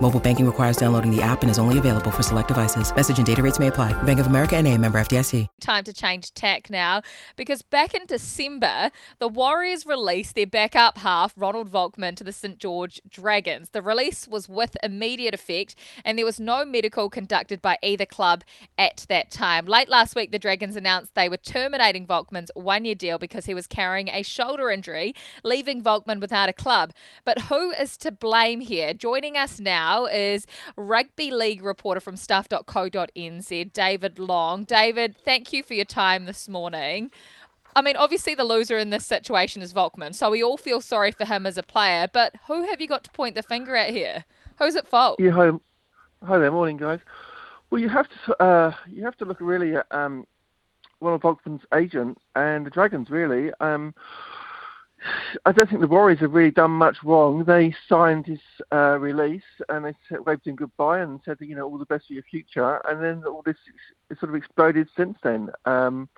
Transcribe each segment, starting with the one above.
Mobile banking requires downloading the app and is only available for select devices. Message and data rates may apply. Bank of America and a member FDIC. Time to change tack now because back in December, the Warriors released their backup half, Ronald Volkman, to the St. George Dragons. The release was with immediate effect and there was no medical conducted by either club at that time. Late last week, the Dragons announced they were terminating Volkman's one year deal because he was carrying a shoulder injury, leaving Volkman without a club. But who is to blame here? Joining us now now is rugby league reporter from stuff.co.nz, David Long. David, thank you for your time this morning. I mean, obviously, the loser in this situation is Volkman, so we all feel sorry for him as a player. But who have you got to point the finger at here? Who's at fault? Yeah, hi, hi there, morning, guys. Well, you have to uh, you have to look really at um, one of Volkman's agent and the Dragons, really. Um, I don't think the Warriors have really done much wrong. They signed his uh, release and they said, waved him goodbye and said, you know, all the best for your future. And then all this sort of exploded since then. Um,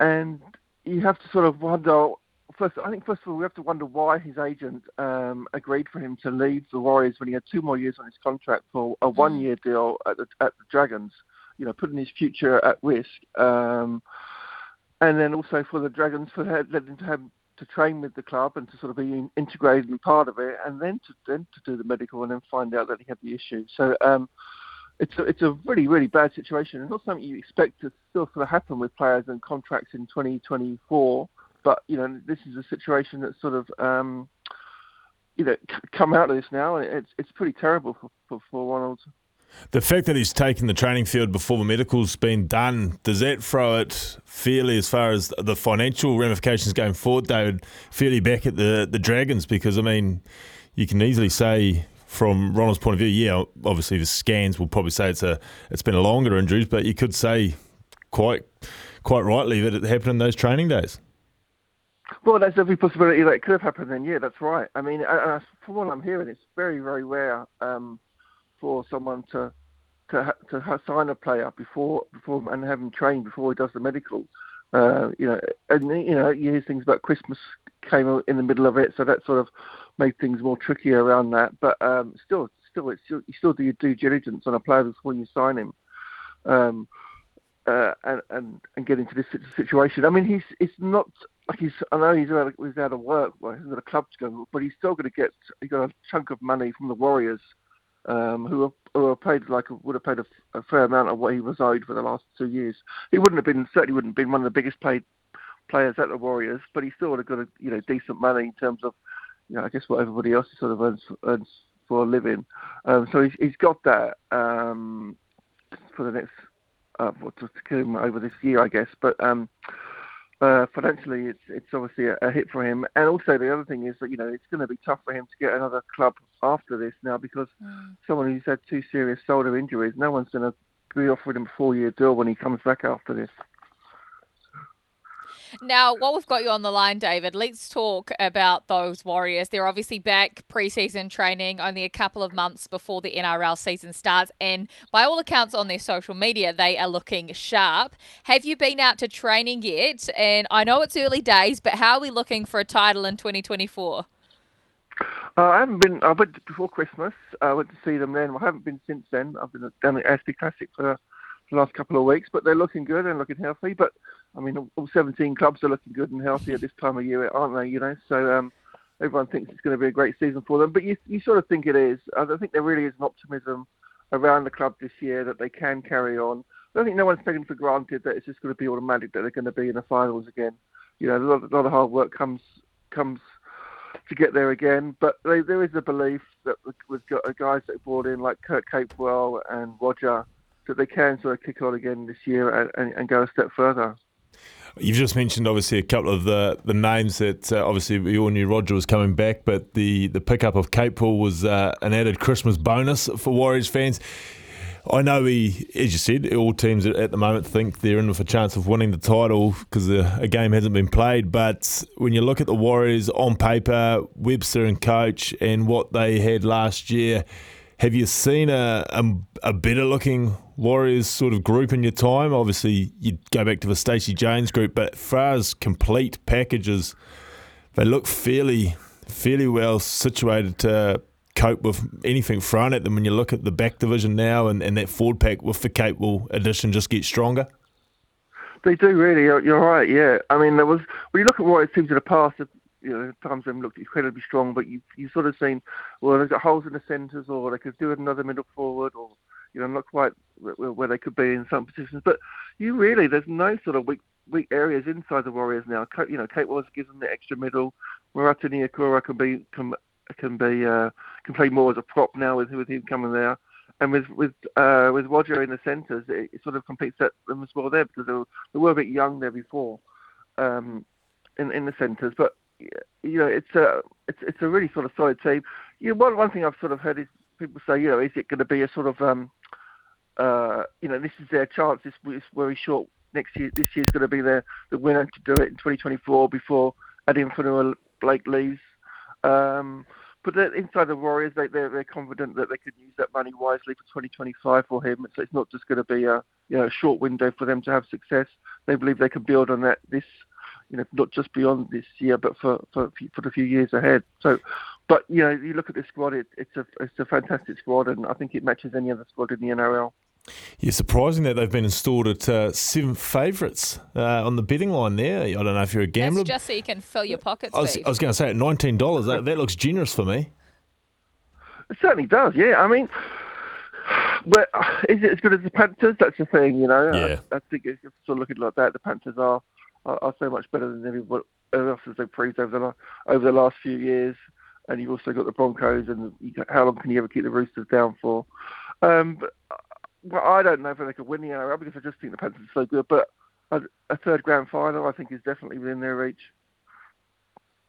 and you have to sort of wonder. First, I think first of all we have to wonder why his agent um, agreed for him to leave the Warriors when he had two more years on his contract for a mm. one-year deal at the, at the Dragons. You know, putting his future at risk. Um, and then also for the Dragons for letting him to train with the club and to sort of be integrated and part of it, and then to then to do the medical and then find out that he had the issue. So um, it's a, it's a really really bad situation, and not something you expect to still sort of happen with players and contracts in 2024. But you know this is a situation that's sort of um, you know come out of this now, and it's it's pretty terrible for for, for Ronald. The fact that he's taken the training field before the medical's been done, does that throw it fairly as far as the financial ramifications going forward, David, fairly back at the, the Dragons? Because, I mean, you can easily say from Ronald's point of view, yeah, obviously the scans will probably say it's a it's been a longer injury, but you could say quite quite rightly that it happened in those training days. Well, there's every possibility that it could have happened then. Yeah, that's right. I mean, uh, from what I'm hearing, it's very, very rare um, for someone to to to sign a player before before and have him trained before he does the medical. Uh, you know, and you know, you hear things about Christmas came in the middle of it, so that sort of made things more tricky around that. But um, still, still, it's still, you still do your due diligence on a player before you sign him, um, uh, and and and get into this situation. I mean, he's it's not like he's. I know he's out of, he's out of work, well, he's got a club to go, but he's still going to get. He got a chunk of money from the Warriors um, who, are, who are paid like would have paid a, a, fair amount of what he was owed for the last two years. He wouldn't have been certainly wouldn't have been one of the biggest paid players at the Warriors, but he still would have got a you know decent money in terms of you know I guess what everybody else sort of earns earns for a living. Um, so he's, he's got that um, for the next uh, what to him over this year, I guess. But um, uh, financially, it's it's obviously a, a, hit for him. And also the other thing is that you know it's going to be tough for him to get another club after this now because mm. someone who's had two serious shoulder injuries, no one's going to be offering him a four-year deal when he comes back after this. Now, while we've got you on the line, David, let's talk about those Warriors. They're obviously back preseason training only a couple of months before the NRL season starts. And by all accounts on their social media, they are looking sharp. Have you been out to training yet? And I know it's early days, but how are we looking for a title in 2024? Uh, I haven't been. I went before Christmas. I went to see them then. I haven't been since then. I've been down at ASB Classic for the last couple of weeks, but they're looking good and looking healthy. But I mean, all 17 clubs are looking good and healthy at this time of year, aren't they? You know, so um, everyone thinks it's going to be a great season for them. But you, you sort of think it is. I think there really is an optimism around the club this year that they can carry on. I don't think no one's taken for granted that it's just going to be automatic that they're going to be in the finals again. You know, a lot, a lot of hard work comes comes to get there again. But they, there is a belief that with guys that brought in like Kurt Capewell and Roger that they can sort of kick on again this year and, and, and go a step further. You've just mentioned obviously a couple of the, the names that uh, obviously we all knew Roger was coming back, but the, the pickup of Capewell was uh, an added Christmas bonus for Warriors fans. I know he, as you said, all teams at the moment think they're in with a chance of winning the title because a game hasn't been played. But when you look at the Warriors on paper, Webster and coach, and what they had last year, have you seen a, a, a better looking Warriors sort of group in your time? Obviously, you go back to the Stacey Jones group, but as far as complete packages, they look fairly fairly well situated to cope with anything thrown at them. When you look at the back division now and, and that forward pack with the Capewell addition just get stronger. They do really. You're, you're, right. Yeah. I mean, there was when you look at Warriors teams in the past, you know, times them looked incredibly strong, but you you sort of seen well, they've got holes in the centres, or they could do another middle forward, or you know, not quite where they could be in some positions. But you really, there's no sort of weak weak areas inside the Warriors now. You know, Capewell gives them the extra middle. Marata Niukore can be can, can be uh, can play more as a prop now with with him coming there. And with with uh, with Roger in the centres, it, it, sort of completes at them as well there because they were, they were a bit young there before um, in in the centres. But you know, it's a it's it's a really sort of solid team. You know, one one thing I've sort of heard is people say, you know, is it going to be a sort of um, uh, you know, this is their chance. This is very short. Next year, this year's going to be their the winner to do it in 2024 before Addin Fonua Blake leaves. Um, but inside the Warriors, they, they're, they're confident that they could use that money wisely for 2025 for him. So it's not just going to be a you know short window for them to have success. They believe they can build on that this you know, not just beyond this year, but for for for the few years ahead. So, but you know, you look at the squad; it, it's a it's a fantastic squad, and I think it matches any other squad in the NRL. Yeah, surprising that they've been installed at uh, seven favourites uh, on the betting line there. I don't know if you're a gambler. That's just so you can fill your pockets. I was, was going to say at nineteen dollars, that, that looks generous for me. It certainly does. Yeah, I mean, but is it as good as the Panthers? That's the thing, you know. Yeah. I, I think if you sort of look at it like that, the Panthers are are, are so much better than everybody else as they've proved over the over the last few years. And you've also got the Broncos, and got, how long can you ever keep the Roosters down for? Um, but, but I don't know if they could win the NRL because I just think the Panthers are so good. But a, a third grand final, I think, is definitely within their reach.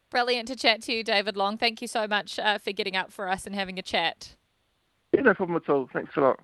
Brilliant to chat to you, David Long. Thank you so much uh, for getting up for us and having a chat. Yeah, no problem at all. Thanks a lot.